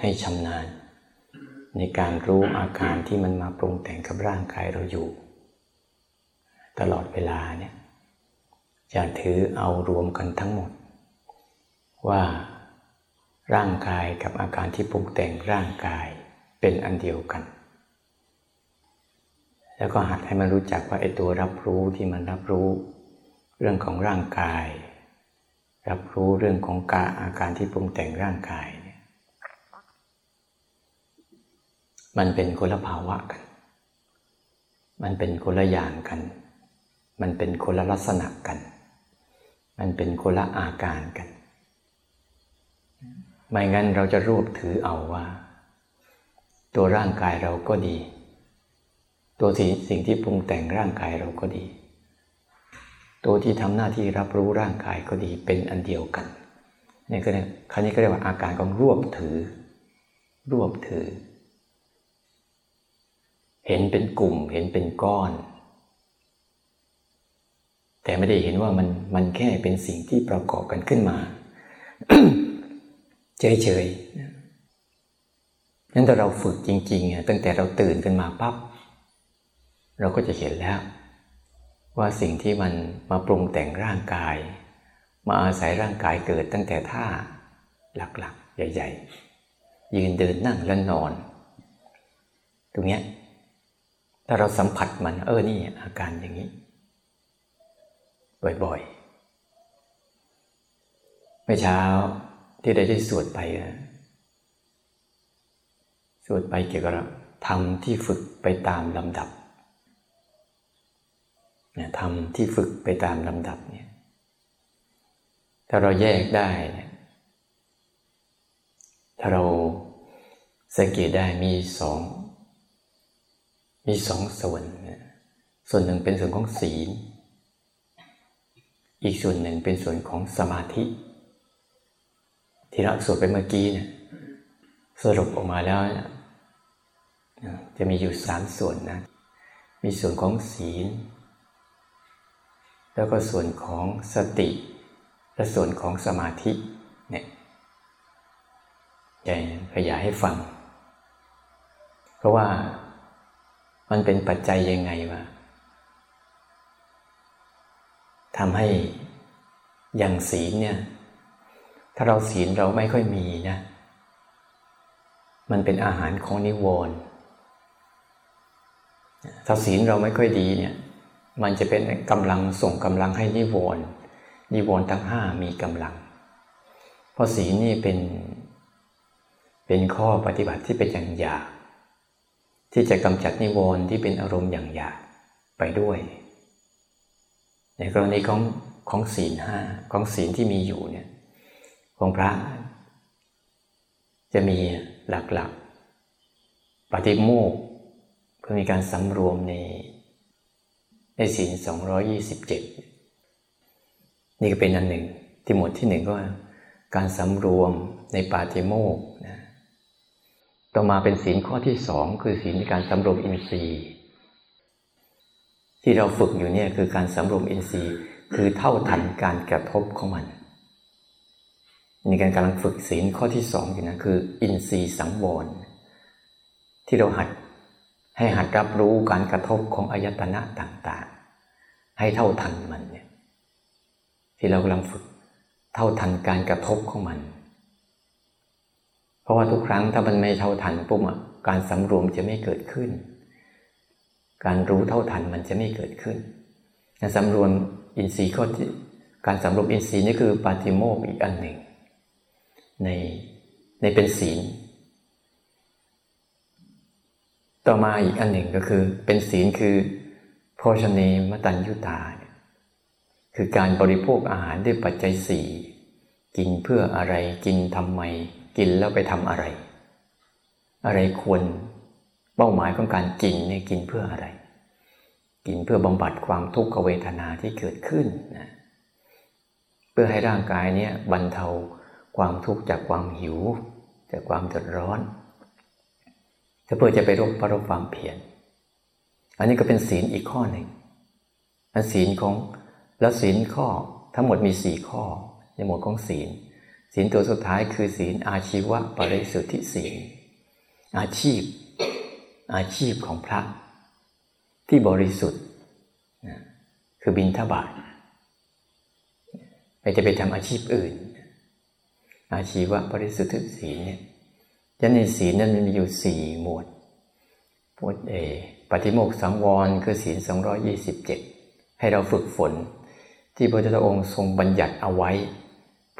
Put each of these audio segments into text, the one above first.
ให้ชำนาญ ในการรู้อาการที่มันมาปรุงแต่งกับร่างกายเราอยู่ ตลอดเวลาเนี่ยจะถือเอารวมกันทั้งหมด ว่าร่างกายกับอาการที่ปรุงแต่งร่างกายเป็นอันเดียวกัน แล้วก็หัดให้มันรู้จักว่าไอ้ตัวรับรู้ที่มันรับรู้ เรื่องของร่างกาย รับรู้เรื่องของกาอาการที่ปรุงแต่งร่างกายเนี่ย มันเป็นคนละภาวะกัน มันเป็นคนละอย่างกัน มันเป็นคนละลักษณะกัน มันเป็นคนละอาการกัน ไม่งั้นเราจะรวบถือเอาว่า ตัวร่างกายเราก็ดี ตัวสิ่งที่ปรุงแต่งร่างกายเราก็ดี ตัวที่ทำหน้าที่รับรู้ร่างกายก็ดีเป็นอันเดียวกันนี่ก็เนี่ยคราวนี้ก็เรียกว่าอาการของรวบถือ รวบถือ เห็นเป็นกลุ่ม เห็นเป็นก้อน แต่ไม่ได้เห็นว่ามันมันแค่เป็นสิ่งที่ประกอบกันขึ้นมา เฉยๆนั้นถ้าเราฝึกจริงๆตั้งแต่เราตื่นขึ้นมาปั๊บเราก็จะเห็นแล้ว ว่าสิ่งที่มันมาปรุงแต่งร่างกาย มาอาศัยร่างกายเกิดตั้งแต่ท่าหลักๆ ใหญ่ ๆ ยืนเดินนั่งและนอน ตรงนี้ ถ้าเราสัมผัสมัน เออนี่อาการอย่างนี้ บ่อยๆ เมื่อเช้าที่ได้ได้สวดไปสวดไปเกี่ยวกับทำที่ฝึกไปตามลำดับเนี่ยทำที่ฝึกไปตามลำดับเนี่ยถ้าเราแยกได้เนี่ยถ้าเราสังเกตได้มีสอง มีสองส่วนส่วนหนึ่งเป็นส่วนของศีล อีกส่วนหนึ่งเป็นส่วนของสมาธิ ที่เราสวดไปเมื่อกี้เนี่ยสรุปออกมาแล้วจะมีอยู่สามส่วนนะ มีส่วนของศีล แล้วก็ส่วนของสติ และส่วนของสมาธิเนี่ยจะขยายให้ฟัง เพราะว่า มันเป็นปัจจัยยังไงวะทำให้อย่างศีลเนี่ย ถ้าเราศีลเราไม่ค่อยมีนะ มันเป็นอาหารของนิวรณ์ถ้าศีลเราไม่ค่อยดีเนี่ย มันจะเป็นกำลังส่งกำลังให้นิวรณ์นิวรณ์ทั้งห้ามีกำลัง เพราะศีลนี่เป็น เป็นข้อปฏิบัติที่เป็นอย่างยาบ ที่จะกำจัดนิวรณ์ที่เป็นอารมณ์อย่างหยาบไปด้วย ในกรณีของของศีลห้าของศีลที่มีอยู่เนี่ยของพระ จะมีหลักๆ ปฏิโมกเพื่อมีการสำรวมในในศีลสองยี่สิบเจ็ดนี่ก็เป็นอันหนึ่งที่หมวดที่หนึ่งก็การสำรวมในปาฏิโมกนะ ต่อมาเป็นศีลข้อที่สองคือศีลในการสำรวมอินทรีย์ ที่เราฝึกอยู่เนี่ยคือการสำรวมอินทรีย์คือเท่าทันการกระทบของมันในการกำลังฝึกศีลข้อที่สองอยู่นะคือ อินทรีย์สังวรที่เราหัดให้หัดรับรู้การกระทบของอายตนะต่างๆ ให้เท่าทันมันเนี่ยที่เรากำลังฝึกเท่าทันการกระทบของมัน ราะว่าทุกครั้งถ้ามันไม่เท่าทันปุ๊บอะการสำรวมจะไม่เกิดขึ้น การรู้เท่าทันมันจะไม่เกิดขึ้นการสำรวมอินทรีย์ข้อที่การสำรวมอินทรีย์นี่คือปาติโมกอีกอันหนึ่ง ในในเป็นศีล ต่อมาอีกอันหนึ่งก็คือ เป็นศีลคือโภชเนมตัญยุตา คือการบริโภคอาหารด้วยปัจจัยสี่กินเพื่ออะไรกินทำไม กินแล้วไปทำอะไร อะไรควรเป้าหมายของการกินเนี่ยกินเพื่ออะไร กินเพื่อบำบัดความทุกขเวทนาที่เกิดขึ้นนะเพื่อให้ร่างกายเนี่ยบรรเทาความทุกข์จากความหิว จากความเดือดร้อนจะเพื่อจะไปรบประรบความเพียรอันนี้ก็เป็นศีลอีกข้อหนึ่งอันศีลของแล้วศีลข้อทั้งหมดมีสี่ข้อในหมวดของศีล ศีลตัวสุดท้ายคือศีลอาชีวะปริสุทธิศีลอาชีพ อาชีพของพระ ที่บริสุทธิ์คือบินทบาทไม่จะไปทำอาชีพอื่น อาชีวะบริสุทธิศีลเนี่ยจะในศีลนั้นมันมีอยู่สี่หมวดหมวดเอปฏิโมกสังวรคือศีลสองยี่สิบเจ็ดให้เราฝึกฝน ที่พระเจ้าองค์ทรงบัญญัติเอาไว้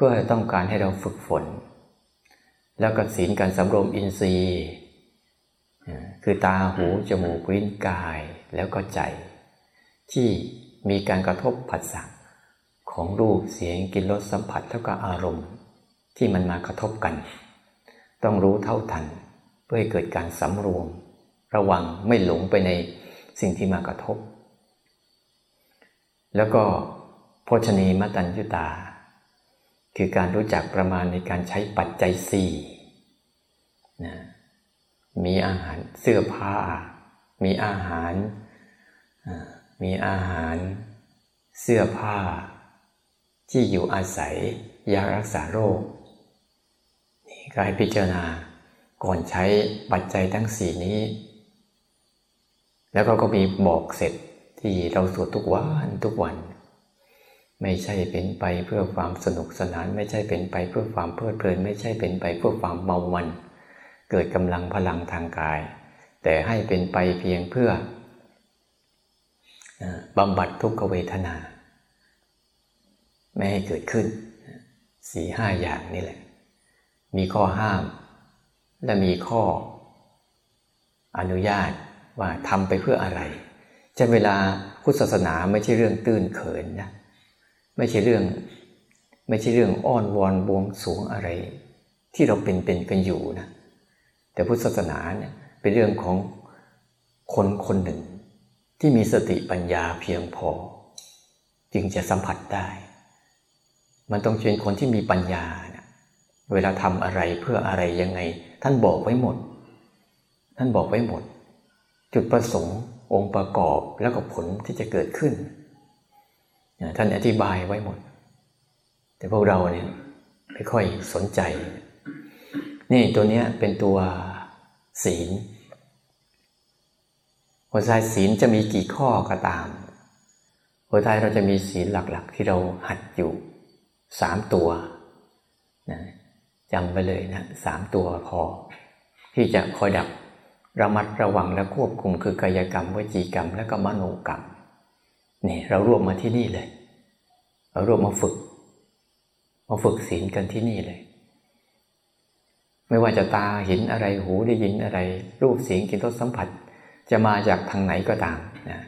พื่อต้องการให้เราฝึกฝน แล้วก็ศีลการสำรวมอินทรีย์ คือตาหูจมูกลิ้นกายแล้วก็ใจ ที่มีการกระทบผัสสะของรูปเสียงกลิ่นรสสัมผัสแล้วก็อารมณ์ ที่มันมากระทบกัน ต้องรู้เท่าทัน เพื่อให้เกิดการสำรวม ระวังไม่หลงไปในสิ่งที่มากระทบ แล้วก็โภชนีมตัญญุตา คือการรู้จักประมาณในการใช้ปัจจัยสี่นะมีอาหารเสื้อผ้า มีอาหาร มีอาหาร เสื้อผ้า ที่อยู่อาศัย ยารักษาโรค นี่ก็ให้พิจารณาก่อนใช้ปัจจัยทั้งสี่นี้ แล้วก็ก็มีบอกเสร็จที่เราสวดทุกวันทุกวัน ไม่ใช่เป็นไปเพื่อความสนุกสนาน ไม่ใช่เป็นไปเพื่อความเพลิดเพลิน ไม่ใช่เป็นไปเพื่อความเมามัน เกิดกำลังพลังทางกาย แต่ให้เป็นไปเพียงเพื่อบำบัดทุกขเวทนา ไม่ให้เกิดขึ้นสี่ห้าอย่างนี่แหละ มีข้อห้าม และมีข้อ อนุญาตว่าทำไปเพื่ออะไร จะเวลาพุทธศาสนาไม่ใช่เรื่องตื้นเขินนะ ไม่ใช่เรื่อง ไม่ใช่เรื่องอ้อนวอนบวงสูงอะไร ที่เราเป็นเป็นกันอยู่นะแต่พุทธศาสนาเนี่ยเป็นเรื่องของคนคนหนึ่ง ที่มีสติปัญญาเพียงพอ จึงจะสัมผัสได้ มันต้องเป็นคนที่มีปัญญาเนี่ยเวลาทำอะไรเพื่ออะไรยังไง ท่านบอกไว้หมด ท่านบอกไว้หมด จุดประสงค์องค์ประกอบแล้วก็ผลที่จะเกิดขึ้น ท่านอธิบายไว้หมด แต่พวกเราเนี่ยไม่ค่อยสนใจ นี่ตัวเนี้ยเป็นตัวศีลหัวใจศีลจะมีกี่ข้อก็ตามหัวใจเราจะมีศีลหลักๆ ที่เราหัดอยู่สามตัวนะจำไปเลยนะสามตัวพอ ที่จะคอยดับระมัดระวังและควบคุมคือกายกรรมวจีกรรม และก็มโนกรรม นี่เรารวมมาที่นี่เลย เรารวมมาฝึก มาฝึกศีลกันที่นี่เลย ไม่ว่าจะตาเห็นอะไรหูได้ยินอะไร รูปเสียงกลิ่นรสสัมผัส จะมาจากทางไหนก็ตามนะ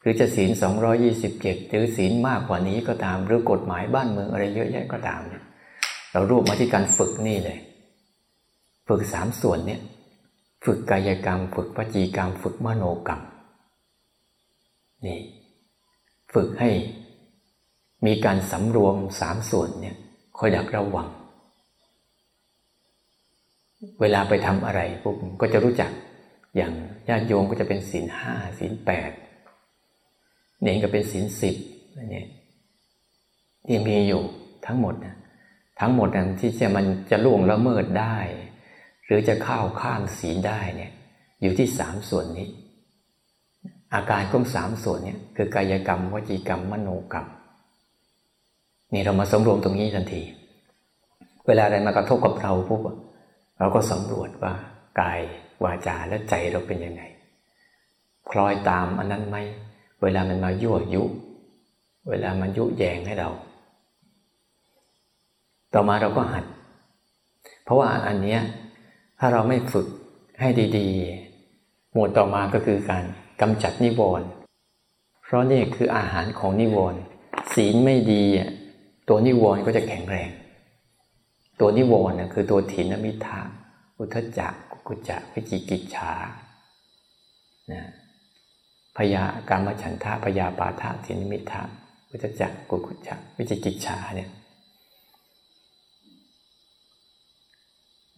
หรือจะศีลสองยี่สิบเจ็ดหรือศีลมากกว่านี้ก็ตาม หรือกฎหมายบ้านเมืองอะไรเยอะแยะก็ตาม เรารวบมาที่การฝึกนี่เลย ฝึกสามส่วนเนี่ยฝึกกายกรรม ฝึกวจีกรรม ฝึกมโนกรรมนี่ ฝึกให้มีการสำรวมสามส่วนเนี่ยคอยดักระวัง เวลาไปทำอะไรปุ๊บก็จะรู้จักอย่างญาติโยมก็จะเป็นศีลห้าศีลแปดเน่งก็เป็นศีลสิบนี่ที่มีอยู่ทั้งหมดนะทั้งหมดนั้นที่จะมันจะล่วงละเมิดได้ หรือจะเข้าข้ามศีลได้เนี่ยอยู่ที่สามส่วนนี้ อาการของสามส่วนเนี่ยคือกายกรรมวจีกรรมมโนกรรมนี่เรามาสมรวมตรงนี้ทันที เวลาอะไรมากระทบกับเราปุ๊บเราก็สำรวจว่ากายวาจาและใจเราเป็นยังไงคล้อยตามอันนั้นไหมเวลามันมายั่วยุ เวลามันยุแยงให้เรา ต่อมาเราก็หัด เพราะว่าอันเนี้ยถ้าเราไม่ฝึกให้ดี ๆ หมวดต่อมาก็คือการ กำจัดนิวรณ์เพราะนี่คืออาหารของนิวรณ์ศีลไม่ดีตัวนิวรณ์ก็จะแข็งแรง ตัวนิวรณ์คือตัวถินมิทะอุทจักกุจักวิจิกิจฉานะพยากรรมฉันทะพยาปาทะถินมิทะอุทจักกุกุจักวิจิกิจฉาเนี่ย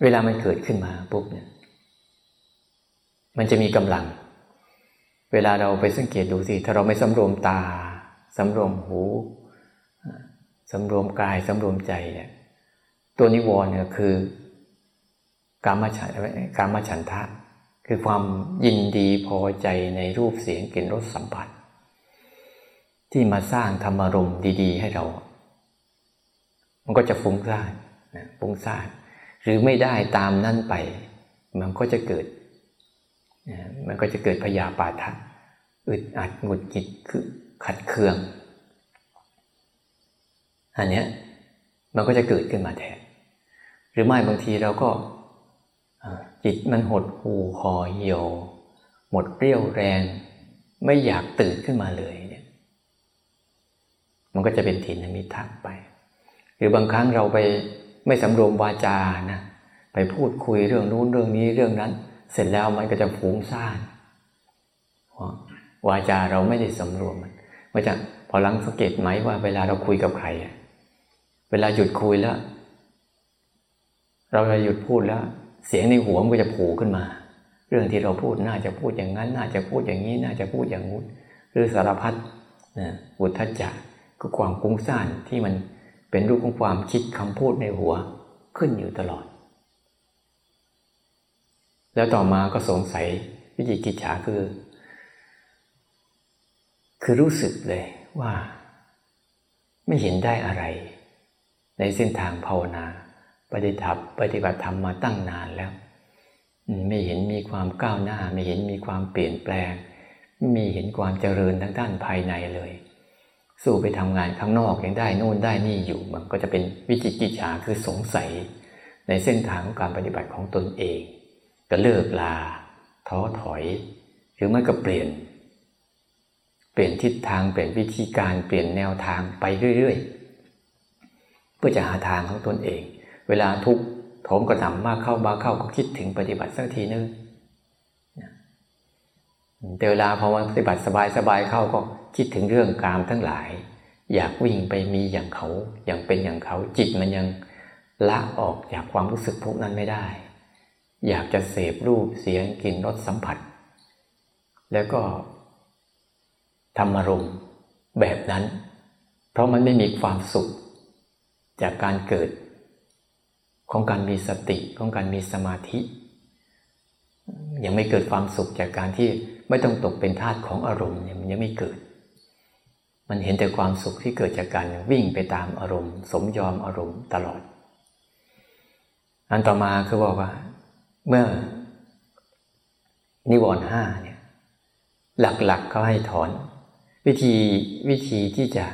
เวลามันเกิดขึ้นมาปุ๊บเนี่ย มันจะมีกำลัง เวลาเราไปสังเกตดูสิ ถ้าเราไม่สำรวมตาสำรวมหูสำรวมกายสำรวมใจเนี่ยตัวนิวรณ์เนี่ยคือกามฉันกามฉันทะ คือความยินดีพอใจในรูปเสียงกลิ่นรสสัมผัส ที่มาสร้างธรรมารมณ์ดี ๆ ให้เรา มันก็จะฟุ้งซ่านนะฟุ้งซ่านหรือไม่ได้ตามนั่นไป มันก็จะเกิด มันก็จะเกิดพยาปาทะอึดอัดหงุดหงิดคือขัดเคือง อันเนี้ยมันก็จะเกิดขึ้นมาแทน หรือไม่บางทีเราก็จิตมันหดหูหอเหี่ยว หมดเรี่ยวแรง ไม่อยากตื่นขึ้นมาเลยเนี่ยมันก็จะเป็นถินมิทักไป หรือบางครั้งเราไปไม่สำรวมวาจานะไปพูดคุยเรื่องนู้นเรื่องนี้เรื่องนั้น เสร็จแล้วมันก็จะฟุ้งซ่านวาจาเราไม่ได้สำรวมมันมันจะพอลังสังเกตไหมว่าเวลาเราคุยกับใครเวลาหยุดคุยแล้ว เราจะหยุดพูดแล้ว เสียงในหัวมันก็จะผูขึ้นมา เรื่องที่เราพูดน่าจะพูดอย่างนั้น น่าจะพูดอย่างนี้น่าจะพูดอย่างนู้นหรือสารพัดนะอุทธัจจะคือความกุ้งซ่านที่มันเป็นรูปของความคิดคำพูดในหัวขึ้นอยู่ตลอด แล้วต่อมาก็สงสัยวิจิกิจฉาคือ คือรู้สึกเลยว่า ไม่เห็นได้อะไร ในเส้นทางภาวนาปฏิทับปฏิบัติธรรมมาตั้งนานแล้ว ไม่เห็นมีความก้าวหน้า ไม่เห็นมีความเปลี่ยนแปลง ไม่มีเห็นความเจริญทางด้านภายในเลย สู้ไปทำงานข้างนอกยังได้นู่นได้นี่อยู่ มันก็จะเป็นวิจิกิจฉาคือสงสัย ในเส้นทางของการปฏิบัติของตนเอง ก็เลิกลาท้อถอย หรือไม่ก็เปลี่ยน เปลี่ยนทิศทางเปลี่ยนวิธีการเปลี่ยนแนวทางไปเรื่อยๆ เพื่อจะหาทางของตนเอง เวลาทุกโถมกระหน่ำมากเข้ามาเข้าก็คิดถึงปฏิบัติสักทีนึงแต่เวลาพอมาปฏิบัติสบายๆเข้าก็คิดถึงเรื่องกามทั้งหลาย อยากวิ่งไปมีอย่างเขา อย่างเป็นอย่างเขาจิตมันยังละออกจากความรู้สึกพวกนั้นไม่ได้ อยากจะเสพรูปเสียงกลิ่นรสสัมผัส แล้วก็ธรรมารมแบบนั้น เพราะมันไม่มีความสุข จากการเกิด ของการมีสติของการมีสมาธิ ยังไม่เกิดความสุขจากการที่ไม่ต้องตกเป็นทาสของอารมณ์เนี่ยมันยังไม่เกิด มันเห็นแต่ความสุขที่เกิดจากการวิ่งไปตามอารมณ์ สมยอมอารมณ์ตลอด อันต่อมาคือบอกว่า เมื่อ นิวรณ์ห้าเนี่ยหลักๆเขาให้ถอน วิธีวิธีที่จะ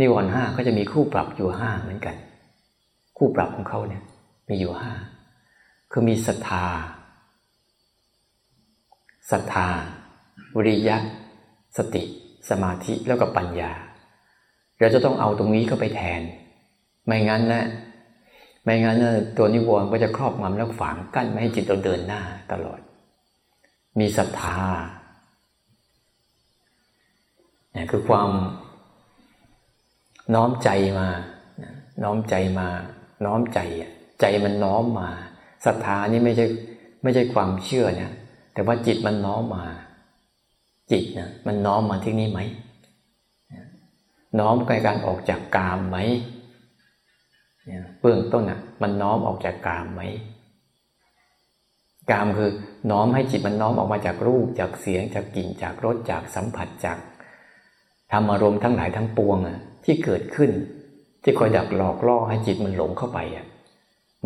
นิวรณ์ห้าก็จะมีคู่ปรับอยู่ห้าเหมือนกัน คู่ปรับของเขาเนี่ย มีอยู่ห้าคือมีศรัทธาศรัทธา วิริยะ สติ สมาธิแล้วก็ปัญญา เราจะต้องเอาตรงนี้เข้าไปแทน ไม่งั้นนะ ไม่งั้นตัวนิวรณ์ก็จะครอบงำแล้วฝังกั้นไม่ให้จิตเราเดินหน้าตลอด มีศรัทธาเนี่ยคือความน้อมใจมา น้อมใจมา น้อมใจใจมันน้อมมาศรัทธานี่ไม่ใช่ไม่ใช่ความเชื่อนี่ยแต่ว่าจิตมันน้อมมา จิตนะมันน้อมมาที่นี่ไหมน้อมใกลการออกจากกามไหม เบื้องต้นอะ มันน้อมออกจากกามไหมกามคือน้อมให้จิตมันน้อมออกมาจากรูปจากเสียงจากกลิ่นจากรสจากสัมผัสจากธรรมอารมณ์ทั้งหลายทั้งปวงอะที่เกิดขึ้น ที่คอยดักหลอกล่อให้จิตมันหลงเข้าไปอะ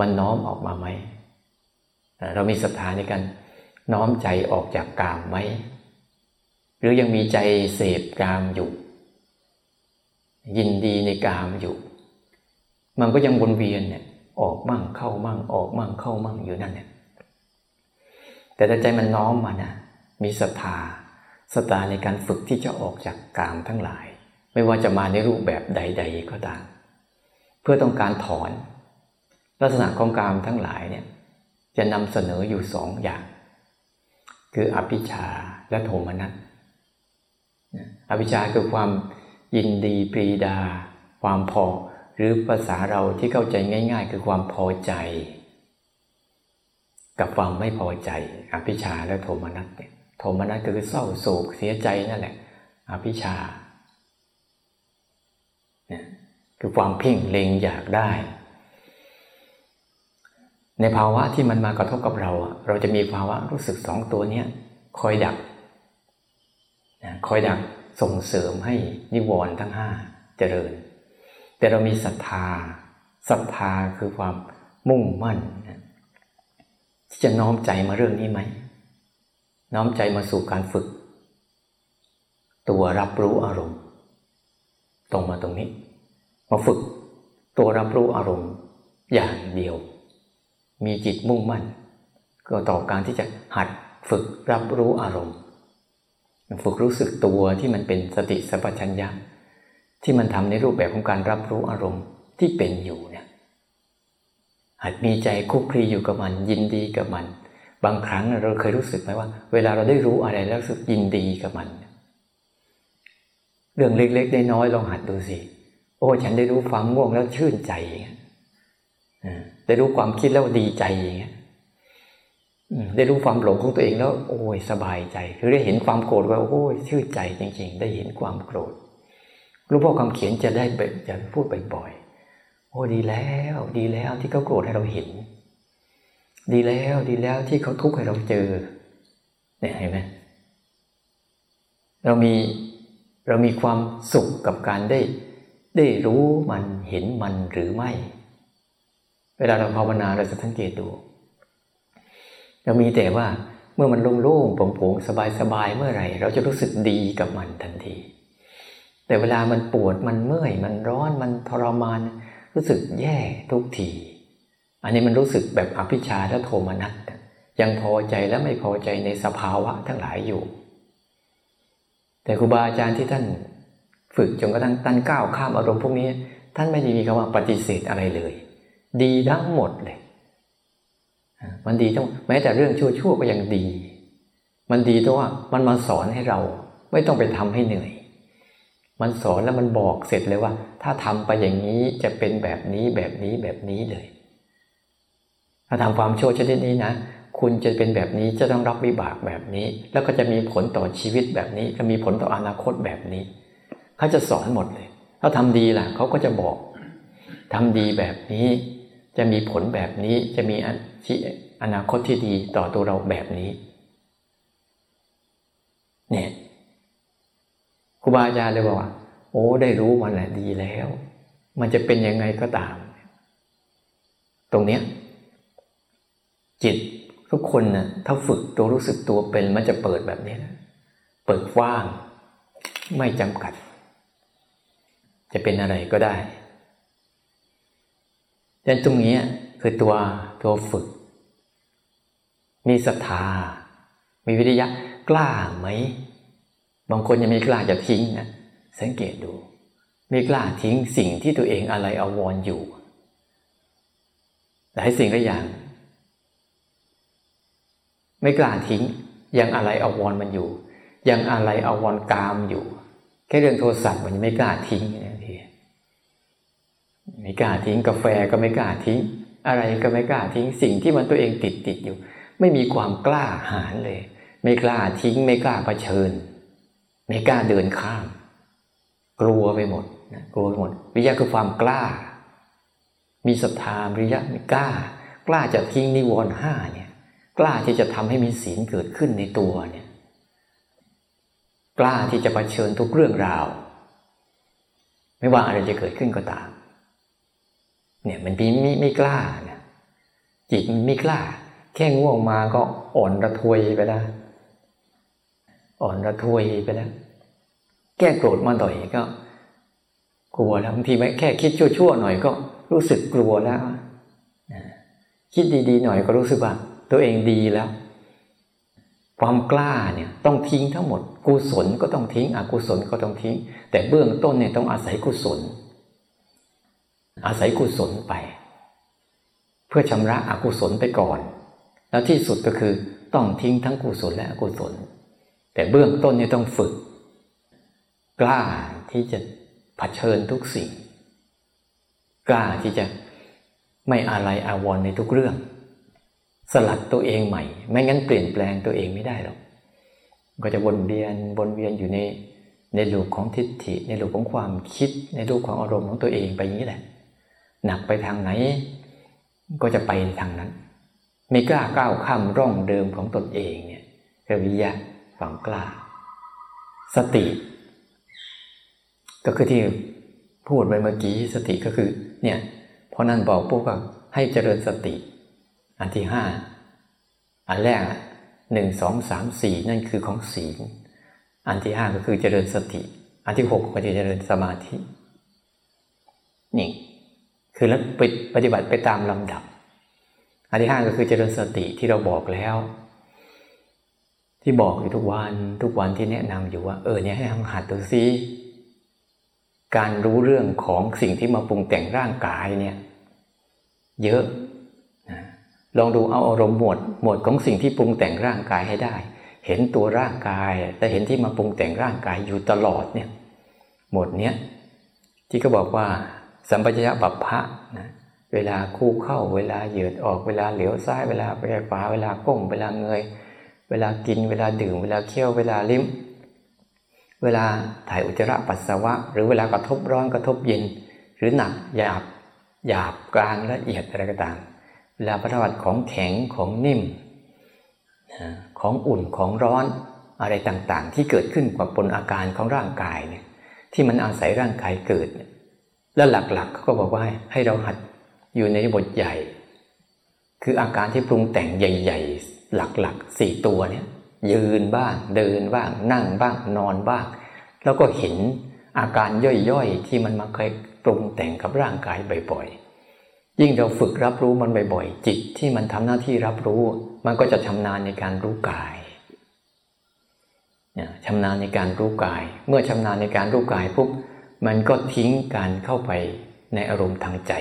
มันน้อมออกมาไหมเรามีศรัทธาในการน้อมใจออกจากกามไหมหรือยังมีใจเสพกามอยู่ ยินดีในกามอยู่ มันก็ยังวนเวียนเนี่ย ออกมั่งเข้ามั่งออกมั่งเข้ามั่งอยู่นั่นเนี่ยแต่ถ้าใจมันน้อมมานะมีศรัทธาศรัทธาในการฝึกที่จะออกจากกามทั้งหลาย ไม่ว่าจะมาในรูปแบบใด ๆ ก็ตาม เพื่อต้องการถอน ลักษณะของกามทั้งหลายเนี่ยจะนำเสนออยู่สองอย่าง คืออภิชาและโทมนัสอภิชาคือความยินดีปรีดา ความพอ หรือภาษาเราที่เข้าใจง่าย ๆ คือความพอใจ กับความไม่พอใจ อภิชาและโทมนัสเนี่ยโทมนัสคือเศร้าโศกเสียใจนั่นแหละ อภิชาเนี่ยคือความเพ่งเล็งอยากได้ ในภาวะที่มันมากระทบกับเรา เราจะมีภาวะรู้สึกสองตัวเนี้ยคอยดักคอยดักส่งเสริมให้นิวรณ์ทั้งห้าเจริญ แต่เรามีศรัทธาศรัทธาคือความมุ่งมั่นที่จะน้อมใจมาเรื่องนี้ไหม น้อมใจมาสู่การฝึก ตัวรับรู้อารมณ์ ตรงมาตรงนี้ มาฝึก ตัวรับรู้อารมณ์อย่างเดียว มีจิตมุ่งมั่น ก็ต่อการที่จะหัดฝึกรับรู้อารมณ์ ฝึกรู้สึกตัวที่มันเป็นสติสัพพัญญะ ที่มันทำในรูปแบบของการรับรู้อารมณ์ที่เป็นอยู่เนี่ยหัดมีใจคุกคีอยู่กับมัน ยินดีกับมัน บางครั้งเราเคยรู้สึกไหมว่า เวลาเราได้รู้อะไรแล้วรู้สึกยินดีกับมัน เรื่องเล็กๆน้อยๆลองหัดดูสิโอ้ฉันได้รู้ความง่วงแล้วชื่นใจอย่างเงี้ยได้รู้ความคิดแล้วดีใจอย่างเงี้ยได้รู้ความหลงของตัวเองแล้ว โอ้ยสบายใจ คือได้เห็นความโกรธว่าโอ้ยชื่นใจจริง ๆ ได้เห็นความโกรธ รู้พ่อคำเขียนจะได้จะพูดบ่อยๆโอ้ดีแล้ว ดีแล้วที่เขาโกรธให้เราเห็น ดีแล้วดีแล้วที่เขาทุกข์ให้เราเจอ เนี่ยเห็นไหมเรามีเรามีความสุขกับการได้ ได้รู้มันเห็นมันหรือไม่ เวลาเราภาวนาเราจะสังเกตดูเรามีแต่ว่าเมื่อมันโล่งๆโปร่งๆสบายๆเมื่อไหร่ เราจะรู้สึกดีกับมันทันที แต่เวลามันปวดมันเมื่อย มันร้อนมันทรมาน รู้สึกแย่ทุกที อันนี้มันรู้สึกแบบอภิชาและโทมนัสยังพอใจและไม่พอใจในสภาวะทั้งหลายอยู่ แต่ครูบาอาจารย์ที่ท่านฝึกจนกระทั่งท่านก้าวข้ามอารมณ์พวกนี้ ท่านไม่ได้มีคำว่าปฏิเสธอะไรเลย ดีทั้งหมดเลย มันดีทั้งแม้แต่เรื่องชั่วๆก็ยังดี มันดีตรงว่ามันมาสอนให้เรา ไม่ต้องไปทำให้เหนื่อย มันสอนแล้วมันบอกเสร็จเลยว่า ถ้าทำไปอย่างนี้จะเป็นแบบนี้แบบนี้แบบนี้เลย ถ้าทำความชั่วชนิดนี้นะคุณจะเป็นแบบนี้จะต้องรับวิบากแบบนี้ แล้วก็จะมีผลต่อชีวิตแบบนี้ จะมีผลต่ออนาคตแบบนี้เขาจะสอนหมดเลย ถ้าทำดีล่ะเขาก็จะบอกทำดีแบบนี้ จะมีผลแบบนี้จะมีอนาคตที่ดีต่อตัวเราแบบนี้ เนี่ย บาอาจารย์เลยบอกว่า โอ้ ได้รู้มันแหละดีแล้ว มันจะเป็นยังไงก็ตาม ตรงเนี้ยจิตทุกคนนะ่ะถ้าฝึกตัวรู้สึกตัวเป็นมันจะเปิดแบบนี้นะเปิดว่าง ไม่จำกัด จะเป็นอะไรก็ได้ดังนั้นตรงนี้คือตัวตัวฝึก มีศรัทธา มีวิทยะกล้าไหม บางคนยังไม่กล้าจะทิ้งนะสังเกตดู ไม่กล้าทิ้งสิ่งที่ตัวเองอะไรอาวรออยู่หลายสิ่งก็อย่าง ไม่กล้าทิ้ง ยังอะไรอาวรมันอยู่ ยังอะไรอาวรกามอยู่ แค่เรื่องโทรศัพท์มันยังไม่กล้าทิ้งนะทีไม่กล้าทิ้งกาแฟก็ไม่กล้าทิ้ง อะไรก็ไม่กล้าทิ้งสิ่งที่มันตัวเองติดติดอยู่ ไม่มีความกล้าหาญเลย ไม่กล้าทิ้ง ไม่กล้าเผชิญ ไม่กล้าเดินข้าม กลัวไปหมดนะกลัวไปหมด วิยะคือความกล้า มีศรัทธาวิยะไม่กล้า กล้าจะทิ้งนิวรณ์ห้าเนี่ย กล้าที่จะทำให้มีศีลเกิดขึ้นในตัวเนี่ย กล้าที่จะะเผชิญทุกเรื่องราว ไม่ว่าอะไรจะเกิดขึ้นก็ตาม เนี่ยมันมีไม่ไม่กล้าเนี่ยจิตไม่กล้า แค่ง่วงมาก็อ่อนระทวยไปแล้ว อ่อนระทวยไปแล้ว แก้โกรธมาหน่อยก็ กลัวแล้วบางทีแค่คิดชั่วๆหน่อยก็รู้สึกกลัวแล้วคิดดีๆหน่อยก็รู้สึกว่า ตัวเองดีแล้ว ความกล้าเนี่ยต้องทิ้งทั้งหมด กุศลก็ต้องทิ้ง อกุศลก็ต้องทิ้ง แต่เบื้องต้นเนี่ยต้องอาศัยกุศล อาศัยกุศลไป เพื่อชำระอกุศลไปก่อน แล้วที่สุดก็คือต้องทิ้งทั้งกุศลและอกุศล แต่เบื้องต้นนี่ต้องฝึก กล้าที่จะเผชิญทุกสิ่ง กล้าที่จะไม่อะไรอาวรในทุกเรื่อง สลัดตัวเองใหม่ ไม่งั้นเปลี่ยนแปลงตัวเองไม่ได้หรอกก็จะวนเวียนวนเวียนอยู่ในในในรูปของทิฏฐิ ในรูปของความคิด ในรูปของอารมณ์ของตัวเองไปอย่างนี้แหละ หนักไปทางไหน ก็จะไปทางนั้น ไม่กล้าก้าวข้ามร่องเดิมของตนเองเนี่ยเรียกวิยะ ฝังกล้า สติ ก็คือที่พูดไปเมื่อกี้สติก็คือเนี่ยพราะนั่นบอกพวกว่าให้เจริญสติ อันที่ห้าอันแรกหนึ่งสองสามสี่นั่นคือของศีลอันที่ห้าก็คือเจริญสติ อันที่หกก็จะเจริญสมาธินี่คือแล้วปฏิบัติไปตามลำดับ อันที่ห้าก็คือเจริญสติที่เราบอกแล้ว ที่บอกอยู่ทุกวันทุกวันที่แนะนำอยู่ว่า เออเนี่ยให้ทำหัดตัวซิการรู้เรื่องของสิ่งที่มาปรุงแต่งร่างกายเนี่ย เยอะลองดูเอาอารมณ์หมวดหมวดของสิ่งที่ปรุงแต่งร่างกายให้ได้ เห็นตัวร่างกายแต่เห็นที่มาปรุงแต่งร่างกายอยู่ตลอดเนี่ย หมดเนี้ยที่ก็บอกว่าสัมปชัญญะบัพพะนะเวลาคู่เข้าเวลาเหยืดออกเวลาเหลียวซ้ายเวลาไปขวาเวลาก้มเวลาเงย เวลากินเวลาดื่ม เวลาเคี้ยวเวลาลิ้ม เวลาถ่ายอุจจาระปัสสาวะ หรือเวลากระทบร้อนกระทบเย็น หรือหนักหยาบหยาบกลางละเอียดอะไรก็ตาม เวลาพัฒวัติของแข็งของนิ่ม ของอุ่นของร้อนอะไรต่างๆ ที่เกิดขึ้นกับปนอาการของร่างกายเนี่ยที่มันอาศัยร่างกายเกิด แล้วหลักๆเขาก็บอกว่าให้เราหัดอยู่ในบทใหญ่ คืออาการที่ปรุงแต่งใหญ่ ๆ หลักๆสี่ตัวเนี่ยยืนบ้างเดินบ้างนั่งบ้างนอนบ้าง แล้วก็เห็นอาการย่อยๆ ที่มันมาเคยปรุงแต่งกับร่างกายบ่อยๆ ยิ่งเราฝึกรับรู้มันบ่อยๆ จิตที่มันทำหน้าที่รับรู้ มันก็จะชำนาญในการรู้กายชำนาญในการรู้กาย เมื่อชำนาญในการรู้กายปุ๊บมันก็ทิ้งการเข้าไปในอารมณ์ทางใจ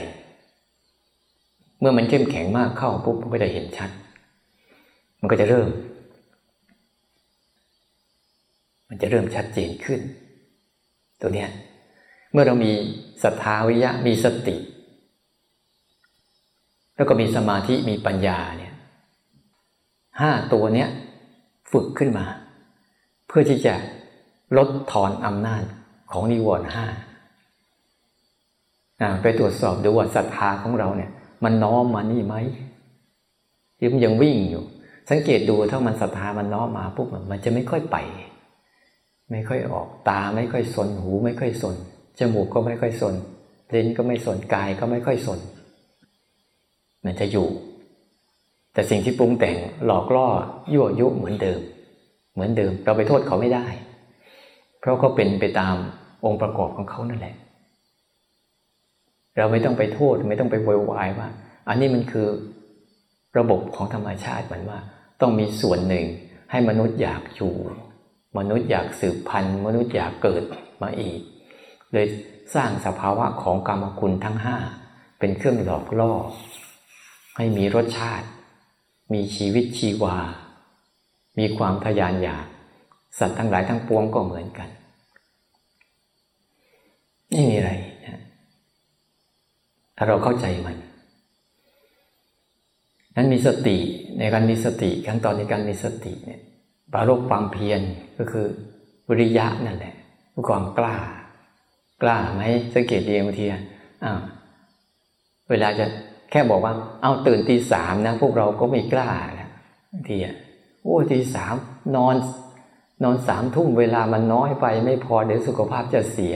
เมื่อมันเข้มแข็งมากเข้าปุ๊บมันก็จะเห็นชัด มันก็จะเริ่ม มันจะเริ่มชัดเจนขึ้น ตัวเนี้ยเมื่อเรามีศรัทธาวิยะมีสติ แล้วก็มีสมาธิมีปัญญาเนี่ยห้าตัวเนี้ยฝึกขึ้นมา เพื่อที่จะลดทอนอำนาจของนิวรณ์ห้าไปตรวจสอบดูว่าศรัทธาของเราเนี่ย มันน้อมมานี่ไหมที่มันยังวิ่งอยู่ สังเกตดูถ้ามันศรัทธามันน้อมมาปุ๊บมันจะไม่ค่อยไป ไม่ค่อยออกตาไม่ค่อยสนหูไม่ค่อยสนจมูกก็ไม่ค่อยสนลิ้นก็ไม่สนกายก็ไม่ค่อยสน มันจะอยู่ แต่สิ่งที่ปรุงแต่งหลอกล่อยั่วยุเหมือนเดิม เหมือนเดิม เราไปโทษเขาไม่ได้ เพราะเขาเป็นไปตามองค์ประกอบของเขานั่นแหละ เราไม่ต้องไปโทษไม่ต้องไปโวยวายว่า อันนี้มันคือระบบของธรรมชาติมันว่า ต้องมีส่วนหนึ่งให้มนุษย์อยากอยู่ มนุษย์อยากสืบพันธุ์ มนุษย์อยากเกิดมาอีก เลยสร้างสภาวะของกรรมคุณทั้งห้าเป็นเครื่องหลอกล่อ ให้มีรสชาติ มีชีวิตชีวา มีความทยานอยาก สัตว์ทั้งหลายทั้งปวงก็เหมือนกันไม่มีอะไร ถ้าเราเข้าใจมัน นั้นมีสติในการมีสติขั้นตอนในการมีสติเนี่ยปรารบความเพียรก็คือวิริยะนั่นแหละความกล้า กล้าไหมสังเกตดีบางทีอ่าเวลาจะแค่บอกว่า เอาตื่นตีสามนะ พวกเราก็ไม่กล้านะบางทีอะโอ้ตีสามนอน นอนสามทุ่มเวลามันน้อยไปไม่พอเดี๋ยวสุขภาพจะเสีย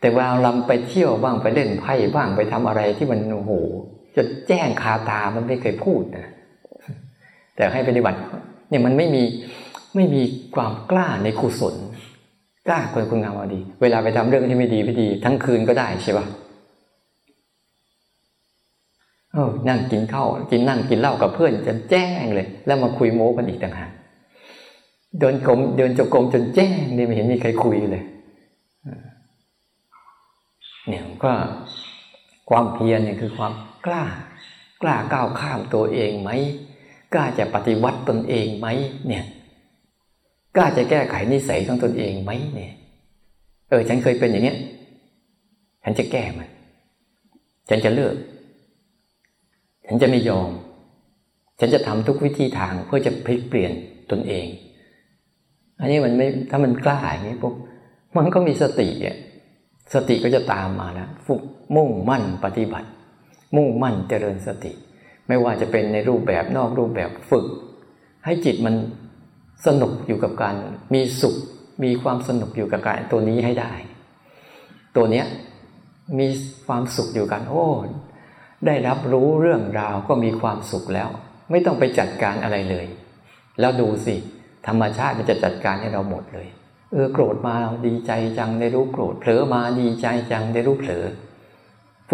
แต่เวลาเราไปเที่ยวบ้างไปเล่นไพ่บ้างไปทำอะไรที่มันโอ้โห จะแจ้งคาตามันไม่เคยพูดนะแต่ให้ปฏิบัติเนี่ยมันไม่มีไม่มีความกล้าในกุศลกล้าคนคุณงามดี เวลาไปทำเรื่องที่ไม่ดีไม่ดี ทั้งคืนก็ได้ใช่ปะเออนั่งกินข้าวกินนั่งกินเหล้ากับเพื่อนจนแจ้งเลย แล้วมาคุยโม้กันอีกต่างหากเดินกรมเดินจงกรมจนแจ้งนี่ไม่เห็นมีใครคุยเลยเนี่ยก็ความเพียรเนี่ยคือความ กล้ากล้าก้าวข้ามตัวเองไหมกล้าจะปฏิวัติตนเองไหมเนี่ยกล้าจะแก้ไขนิสัยของตนเองไหมเนี่ย เออ ฉันเคยเป็นอย่างเนี้ย ฉันจะแก้มัน ฉันจะเลิก ฉันจะไม่ยอม ฉันจะทำทุกวิธีทางเพื่อจะพลิกเปลี่ยนตนเอง อันนี้มันไม่ถ้ามันกล้าอย่างนี้ปุ๊บมันก็มีสติอะสติก็จะตามมาแล้วฝึกมุ่งมั่นปฏิบัติ มุ่งมั่นเจริญสติ ไม่ว่าจะเป็นในรูปแบบนอกรูปแบบฝึก ให้จิตมันสนุกอยู่กับการมีสุข มีความสนุกอยู่กับการตัวนี้ให้ได้ ตัวเนี้ยมีความสุขอยู่กันโอ้ได้รับรู้เรื่องราวก็มีความสุขแล้ว ไม่ต้องไปจัดการอะไรเลย แล้วดูสิ ธรรมชาติมันจะจัดการให้เราหมดเลย เออโกรธมาเราดีใจจังได้รู้โกรธเผลอมาดีใจจังได้รู้เผลอ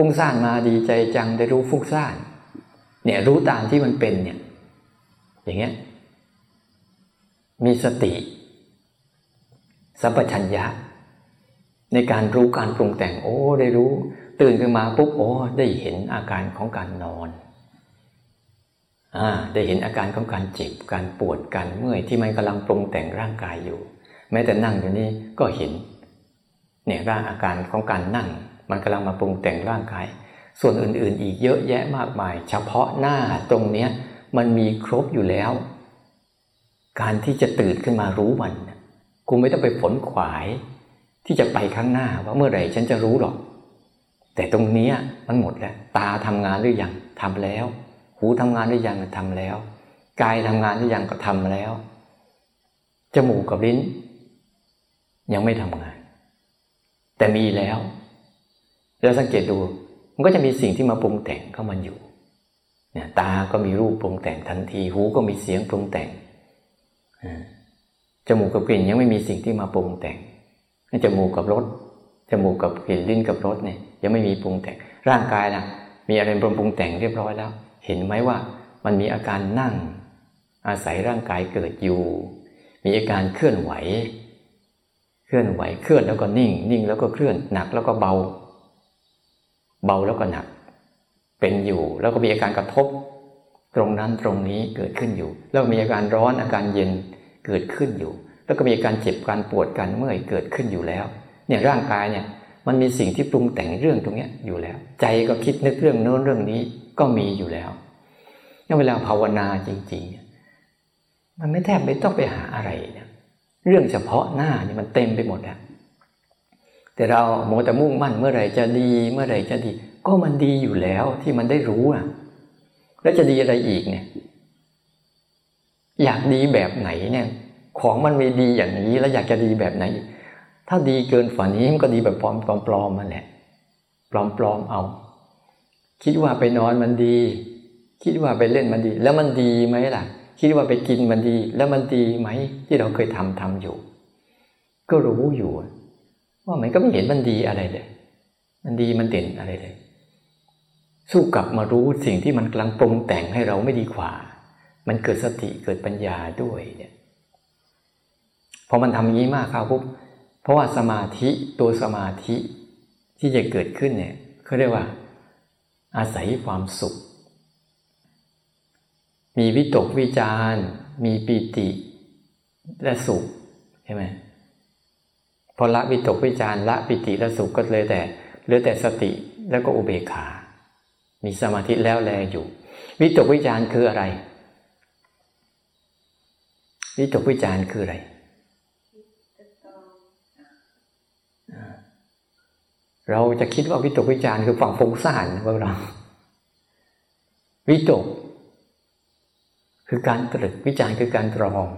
ฟุ้งซ่านมาดีใจจังได้รู้ฟุ้งซ่านเนี่ยรู้ตามที่มันเป็นเนี่ย อย่างเงี้ย มีสติ สัมปชัญญะ ในการรู้การปรุงแต่ง โอ้ ได้รู้ ตื่นขึ้นมาปุ๊บโอ้ ได้เห็นอาการของการนอนอ่าได้เห็นอาการของการเจ็บการปวดการเมื่อยที่มันกำลังปรุงแต่งร่างกายอยู่ แม้แต่นั่งอยู่นี่ก็เห็นเนี่ยร่างอาการของการนั่ง มันกำลังมาปรุงแต่งร่างกาย ส่วนอื่นๆ อีกเยอะแยะมากมาย เฉพาะหน้าตรงเนี้ยมันมีครบอยู่แล้ว การที่จะตื่นขึ้นมารู้มันกูไม่ต้องไปฝนขวาย ที่จะไปข้างหน้าว่าเมื่อไหร่ฉันจะรู้หรอก แต่ตรงนี้มันหมดแล้ว ตาทำงานหรือยังทำแล้ว หูทำงานหรือยังทำแล้วกายทำงานหรือยังก็ทำแล้ว จมูกกับลิ้น ยังไม่ทำงาน แต่มีแล้ว เราสังเกตดูมันก็จะมีสิ่งที่มาปรุงแต่งเข้ามาอยู่เนี่ยตาก็มีรูปปรุงแต่งทันที หูก็มีเสียงปรุงแต่งจมูกกับกลิ่นยังไม่มีสิ่งที่มาปรุงแต่งจมูกกับรสจมูกกับกลิ่นลิ้นกับรสเนี่ยยังไม่มีปรุงแต่ง ร่างกายนะมีอะไรปรุงแต่งเรียบร้อยแล้ว เห็นไหมว่ามันมีอาการนั่ง อาศัยร่างกายเกิดอยู่ มีอาการเคลื่อนไหว เคลื่อนไหวเคลื่อนแล้วก็นิ่ง นิ่งแล้วก็เคลื่อนหนักแล้วก็เบา เบาแล้วก็หนัก เป็นอยู่แล้วก็มีอาการกระทบ ตรงนั้นตรงนี้เกิดขึ้นอยู่ แล้วมีอาการร้อนอาการเย็นเกิดขึ้นอยู่ แล้วก็มีอาการเจ็บการปวดการเมื่อยเกิดขึ้นอยู่แล้ว เนี่ยร่างกายเนี่ยมันมีสิ่งที่ปรุงแต่งเรื่องตรงนี้อยู่แล้ว ใจก็คิดนึกเรื่องโน้นเรื่องนี้ก็มีอยู่แล้วนี่เวลาภาวนาจริงๆ มันไม่แทบไม่ต้องไปหาอะไรเนี่ยเรื่องเฉพาะหน้านี่มันเต็มไปหมดแล้ว แต่เราโมแต่มุ่งมั่นเมื่อไหร่จะดีเมื่อไหร่จะดี ก็มันดีอยู่แล้วที่มันได้รู้อะ แล้วจะดีอะไรอีกเนี่ย อยากดีแบบไหนเนี่ย ของมันมีดีอย่างนี้แล้วอยากจะดีแบบไหน ถ้าดีเกินฝันนี้มันก็ดีแบบปลอมปลอมปลอมมันแหละ ปลอมปลอมเอา คิดว่าไปนอนมันดี คิดว่าไปเล่นมันดี แล้วมันดีไหมล่ะ คิดว่าไปกินมันดี แล้วมันดีไหมที่เราเคยทำทำอยู่ ก็รู้อยู่ ว่ามันก็ไม่เห็นมันดีอะไรเลย มันดีมันเด่นอะไรเลย สู้กลับมารู้สิ่งที่มันกำลังปรุงแต่งให้เราไม่ดีกว่า มันเกิดสติเกิดปัญญาด้วยเนี่ยพอมันทำอย่างนี้มากครับปุ๊บเพราะว่าสมาธิตัวสมาธิที่จะเกิดขึ้นเนี่ยเขาเรียกว่า อาศัยความสุข มีวิตกวิจารมีปีติและสุขใช่ไหม พอละวิตกวิจารละปิติละสุขก็เลยแต่เหลือแต่สติแล้วก็อุเบกขา มีสมาธิแล้วแลอยู่ วิตกวิจารคืออะไร วิตกวิจารคืออะไรเราจะคิดว่าวิตกวิจารคือฝั่งฟุ้งซ่านพวกเรา วิตก คือการตรึกวิจารคือการตรอง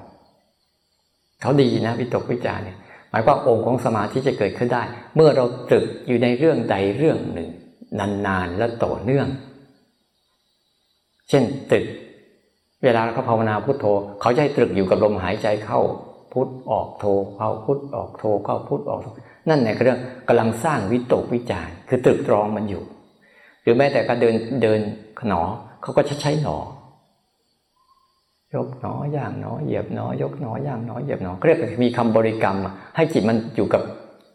เขาดีนะ วิตกวิจารเนี่ย หมายความองค์ของสมาธิจะเกิดขึ้นได้ เมื่อเราตรึกอยู่ในเรื่องใดเรื่องหนึ่ง นานๆและต่อเนื่อง เช่นตรึก เวลาเขาภาวนาพุทโธ เขาจะให้ตรึกอยู่กับลมหายใจเข้าพุทออกโธเข้าพุทออกโธเข้าพุทออกนั่นในเรื่องกำลังสร้างวิตกวิจารคือตรึกตรองมันอยู่ หรือแม้แต่การเดินเดินหนอเขาก็จะใช้หนอ ยกหนอย่างหนอเหยียบหนอ ยกหนอย่างหนอเหยียบหนอเรียกมีคำบริกรรม ให้จิตมันอยู่กับ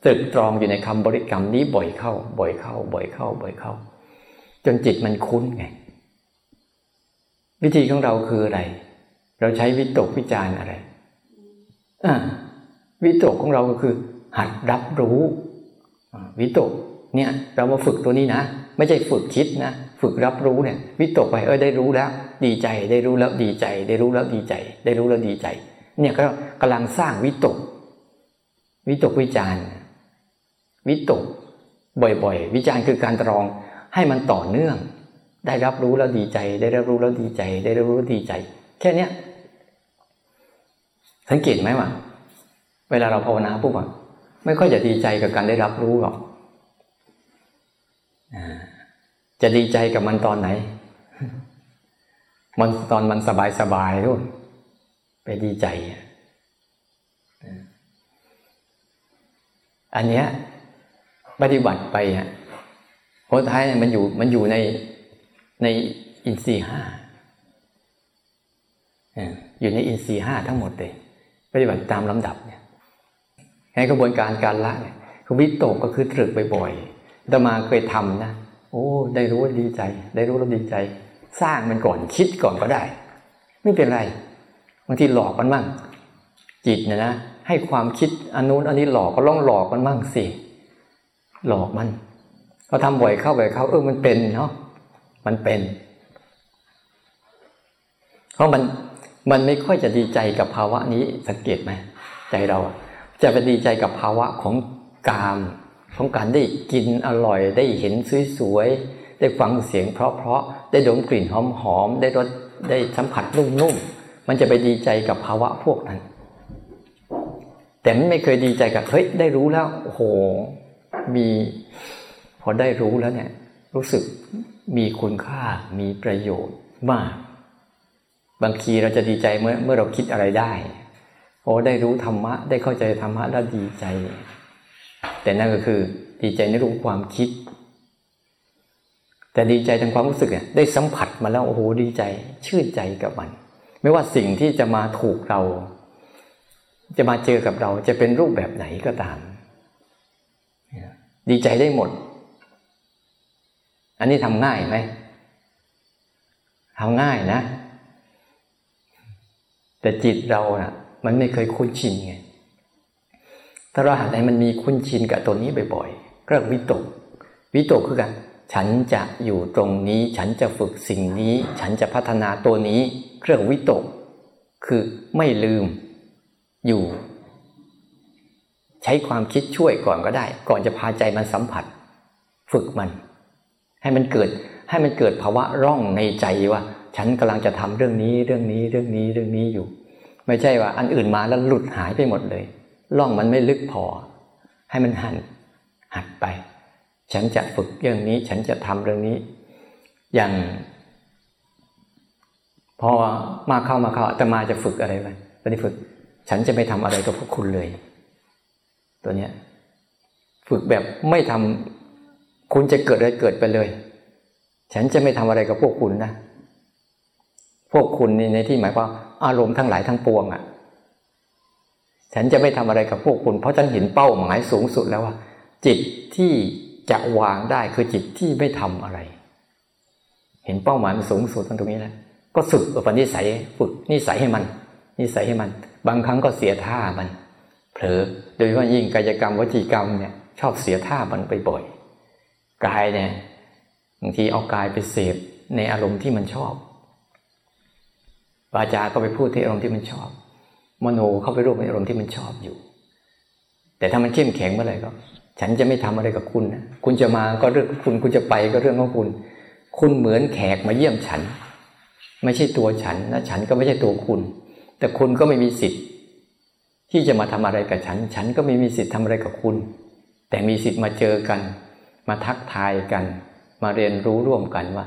ตรึกตรองอยู่ในคำบริกรรมนี้บ่อยเข้า บ่อยเข้า บ่อยเข้า บ่อยเข้า จนจิตมันคุ้นไง วิธีของเราคืออะไร เราใช้วิตกวิจารอะไรอ่าวิตกของเราก็คือ หัดรับรู้วิตกเนี่ย เรามาฝึกตัวนี้นะ ไม่ใช่ฝึกคิดนะ ฝึกรับรู้เนี่ยวิตกไปเออได้รู้แล้ว ดีใจได้รู้แล้วดีใจ ได้รู้แล้วดีใจ ได้รู้แล้วดีใจ เนี่ยก็กำลังสร้างวิตก วิตกวิจารวิตกบ่อยๆ วิจารคือการตรองให้มันต่อเนื่อง ได้รับรู้แล้วดีใจ ได้รับรู้แล้วดีใจ ได้รับรู้แล้วดีใจ แค่เนี้ยสังเกตไหมว่าเวลาเราภาวนาปุ๊บอะไม่ค่อยจะดีใจกับการได้รับรู้หรอก จะดีใจกับมันตอนไหน มันตอนมันสบายสบายรุ่นไปดีใจ อันเนี้ยปฏิบัติไปอะโหท้ายมันอยู่มันอยู่ในในอินทรีห้าอยู่ในอินทรีห้าทั้งหมดเลย ปฏิบัติตามลำดับเนี่ยในกระบวนการการละเนี่ยคือวิตกก็คือตรึกบ่อยๆตมาเคยทำนะ โอ้ได้รู้ดีใจ ได้รู้แล้วดีใจ สร้างมันก่อนคิดก่อนก็ได้ ไม่เป็นไรบางทีหลอกมันมั่ง จิตเนี่ยนะให้ความคิดอันนู้นอันนี้หลอกก็ล่องหลอกมันมั่งสิหลอกมันเราทำบ่อยเข้าบ่อยเข้าเออมันเป็นเนาะมันเป็น เพราะมันมันไม่ค่อยจะดีใจกับภาวะนี้สังเกตไหมใจเราจะไปดีใจกับภาวะของกาม ของการได้กินอร่อยได้เห็นสวยๆได้ฟังเสียงเพราะๆได้ดมกลิ่นหอมๆได้รสได้สัมผัสนุ่มๆมันจะไปดีใจกับภาวะพวกนั้น แต่มันไม่เคยดีใจกับเฮ้ยได้รู้แล้วโอ้โหมีพอได้รู้แล้วเนี่ยรู้สึกมีคุณค่ามีประโยชน์มาก บางทีเราจะดีใจเมื่อเมื่อเราคิดอะไรได้ โอ้ได้รู้ธรรมะ ได้เข้าใจธรรมะแล้วดีใจ แต่นั่นก็คือดีใจในรูปความคิด แต่ดีใจทางความรู้สึกเนี่ยได้สัมผัสมาแล้วโอ้โหดีใจ ชื่นใจกับมัน ไม่ว่าสิ่งที่จะมาถูกเรา จะมาเจอกับเราจะเป็นรูปแบบไหนก็ตาม ดีใจได้หมด อันนี้ทำง่ายไหมทำง่ายนะ แต่จิตเรานะ่ะ มันไม่เคยคุ้นชินไง ถ้าเราหากใดมันมีคุ้นชินกับตัวนี้บ่อยๆเรียกวิตก วิตกคือกัน ฉันจะอยู่ตรงนี้ ฉันจะฝึกสิ่งนี้ ฉันจะพัฒนาตัวนี้ เครื่องวิตก คือไม่ลืมอยู่ ใช้ความคิดช่วยก่อนก็ได้ ก่อนจะพาใจมันสัมผัส ฝึกมัน ให้มันเกิดให้มันเกิดภาวะร่องในใจว่า ฉันกำลังจะทำเรื่องนี้เรื่องนี้เรื่องนี้เรื่องนี้อยู่ ไม่ใช่ว่า อันอื่นมาแล้วหลุดหายไปหมดเลย ร่องมันไม่ลึกพอ ให้มันหันหัดไป ฉันจะฝึกเรื่องนี้ ฉันจะทำเรื่องนี้ อย่าง พอมาเข้ามาเข้าแต่มาจะฝึกอะไรไปตอนนี้ฝึก ฉันจะไม่ทำอะไรกับพวกคุณเลย ตัวเนี้ยฝึกแบบไม่ทำคุณจะเกิดอะไรเกิดไปเลย ฉันจะไม่ทำอะไรกับพวกคุณนะพวกคุณในที่หมายว่าอารมณ์ทั้งหลายทั้งปวงอะ่ะ ฉันจะไม่ทำอะไรกับพวกคุณ เพราะฉันเห็นเป้าหมายสูงสุดแล้วว่า จิตที่จะวางได้คือจิตที่ไม่ทำอะไร เห็นเป้าหมายมันสูงสุดตรงนี้แล้วก็ฝึกอุปนิสัยฝึกนิสัยให้มัน นิสัยให้มัน บางครั้งก็เสียท่ามันเผลอโดยว่ายิ่งกายกรรมวจีกรรมเนี่ยชอบเสียท่ามันไปบ่อยกายเนี่ยบางทีเอากายไปเสพในอารมณ์ที่มันชอบวาจาก็ไปพูดที่อารมณ์ที่มันชอบ มโนเข้าไปรูปในอารมณ์ที่มันชอบอยู่ แต่ถ้ามันเข้มแข็งเมื่อไหร่ก็ ฉันจะไม่ทำอะไรกับคุณนะคุณจะมาก็เรื่องคุณคุณจะไปก็เรื่องของคุณ คุณเหมือนแขกมาเยี่ยมฉัน ไม่ใช่ตัวฉันนะฉันก็ไม่ใช่ตัวคุณ แต่คุณก็ไม่มีสิทธิ์ ที่จะมาทำอะไรกับฉัน ฉันก็ไม่มีสิทธิ์ทำอะไรกับคุณ แต่มีสิทธิ์มาเจอกัน มาทักทายกัน มาเรียนรู้ร่วมกันว่า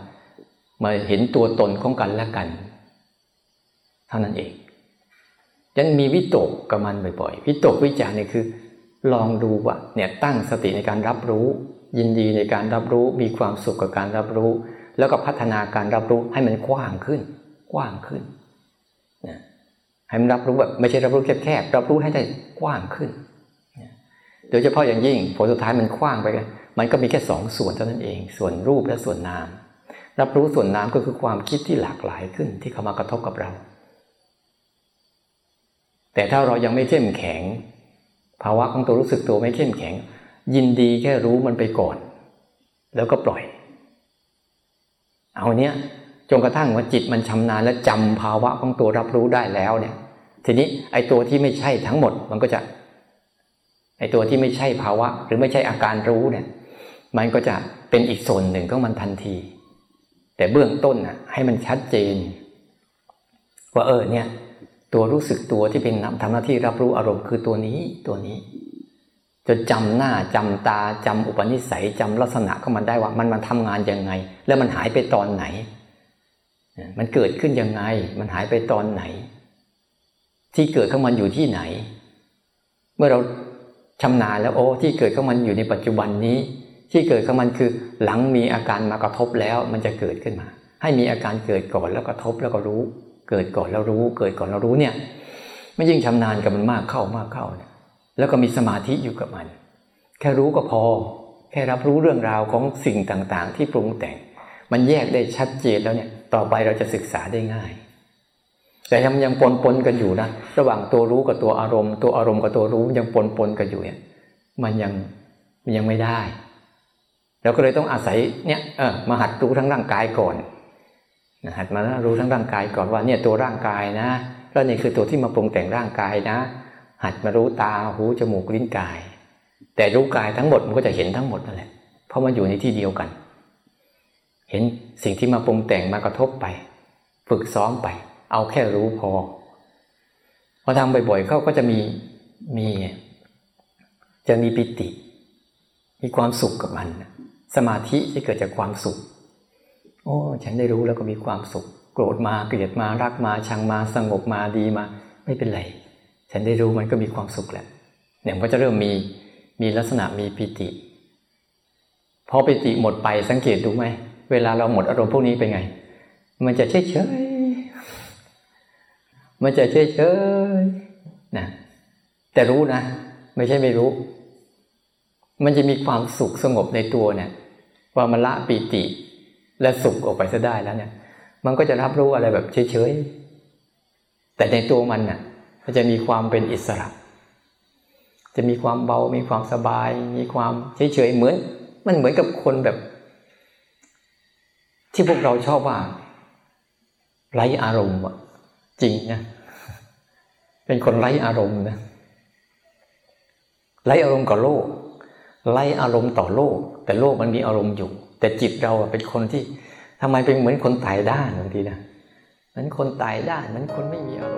มาเห็นตัวตนของกันและกัน เท่านั้นเอง ยันมีวิตกกับมันบ่อยๆ วิตกวิจารเนี่ยคือ ลองดูว่าเนี่ยตั้งสติในการรับรู้ ยินดีในการรับรู้ มีความสุขกับการรับรู้ แล้วก็พัฒนาการรับรู้ให้มันกว้างขึ้น กว้างขึ้นนะให้มันรับรู้แบบไม่ใช่รับรู้แคบๆรับรู้ให้ได้กว้างขึ้นโดยเฉพาะอย่างยิ่งผลสุดท้ายมันกว้างไปกันมันก็มีแค่สองส่วนเท่านั้นเอง ส่วนรูปและส่วนนาม รับรู้ส่วนนามก็คือความคิดที่หลากหลายขึ้นที่เข้ามากระทบกับเรา แต่ถ้าเรายังไม่เข้มแข็ง ภาวะของตัวรู้สึกตัวไม่เข้มแข็ง ยินดีแค่รู้มันไปก่อน แล้วก็ปล่อย เอาเนี้ยจนกระทั่งว่าจิตมันชำนาญและจำภาวะของตัวรับรู้ได้แล้วเนี่ย ทีนี้ไอ้ตัวที่ไม่ใช่ทั้งหมดมันก็จะไอ้ตัวที่ไม่ใช่ภาวะ หรือไม่ใช่อาการรู้เนี่ย มันก็จะเป็นอีกส่วนหนึ่งของมันทันที แต่เบื้องต้นน่ะให้มันชัดเจน ว่าเออเนี่ย ตัวรู้สึกตัวที่เป็นทำหน้าที่รับรู้อารมณ์คือตัวนี้ตัวนี้จนจำหน้าจำตาจำอุปนิสัยจำลักษณะของมันได้ว่ามันมันทำงานยังไง แล้วมันหายไปตอนไหน มันเกิดขึ้นยังไง มันหายไปตอนไหน ที่เกิดของมันอยู่ที่ไหน เมื่อเราชำนาญแล้วโอ้ที่เกิดของมันอยู่ในปัจจุบันนี้ ที่เกิดของมันคือหลังมีอาการมากระทบแล้วมันจะเกิดขึ้นมา ให้มีอาการเกิดก่อนแล้วกระทบแล้วก็รู้ เกิดก่อนแล้วรู้ เกิดก่อนแล้วรู้เนี่ยไม่ยิ่งชำนาญกับมันมากเข้ามากเข้าเนี่ยแล้วก็มีสมาธิอยู่กับมัน แค่รู้ก็พอ แค่รับรู้เรื่องราวของสิ่งต่างๆ ที่ปรุงแต่ง มันแยกได้ชัดเจนแล้วเนี่ยต่อไปเราจะศึกษาได้ง่าย แต่ยังยังปนปนกันอยู่นะระหว่างตัวรู้กับตัวอารมณ์ ตัวอารมณ์กับตัวรู้ยังปนปนกันอยู่เนี่ยมันยังมันยังไม่ได้เราก็เลยต้องอาศัยเนี่ยเออมาหัดรู้ทั้งร่างกายก่อน หัดมารู้ทั้งร่างกายก่อนว่าเนี่ยตัวร่างกายนะแล้วนี่คือตัวที่มาปรุงแต่งร่างกายนะ หัดมารู้ตาหูจมูกลิ้นกาย แต่รู้กายทั้งหมดมันก็จะเห็นทั้งหมดนั่นแหละเพราะมันอยู่ในที่เดียวกัน เห็นสิ่งที่มาปรุงแต่งมากระทบไป ฝึกซ้อมไป เอาแค่รู้พอพอทำบ่อยๆเขาก็จะมีมีจะมีปิติ มีความสุขกับมัน สมาธิที่เกิดจากความสุข โอ้ ฉันได้รู้แล้วก็มีความสุข โกรธมาเกลียดมารักมาชังมาสงบมาดีมา ไม่เป็นไร ฉันได้รู้มันก็มีความสุขแหละเนี่ยมันก็จะเริ่มมีมีลักษณะมีปิติ พอปิติหมดไปสังเกตดูไหมเวลาเราหมดอารมณ์พวกนี้เป็นไง มันจะเฉยเฉยมันจะเฉยเฉยนะแต่รู้นะ ไม่ใช่ไม่รู้ มันจะมีความสุขสงบในตัวเนี่ยว่ามันละปิติ และสุขออกไปซะได้แล้วเนี่ย มันก็จะรับรู้อะไรแบบเฉยๆแต่ในตัวมันน่ะมันจะมีความเป็นอิสระ จะมีความเบา มีความสบาย มีความเฉยๆเหมือน มันเหมือนกับคนแบบ ที่พวกเราชอบว่าไร้อารมณ์อะจริงนะเป็นคนไร้อารมณ์นะไร้อารมณ์กับโลกไร้อารมณ์ต่อโลก แต่โลกมันมีอารมณ์อยู่ แต่จิตเราเป็นคนที่ทำไมเป็นเหมือนคนตายด้านบางทีนะเหมือนคนตายด้านเหมือนคนไม่มีอารมณ์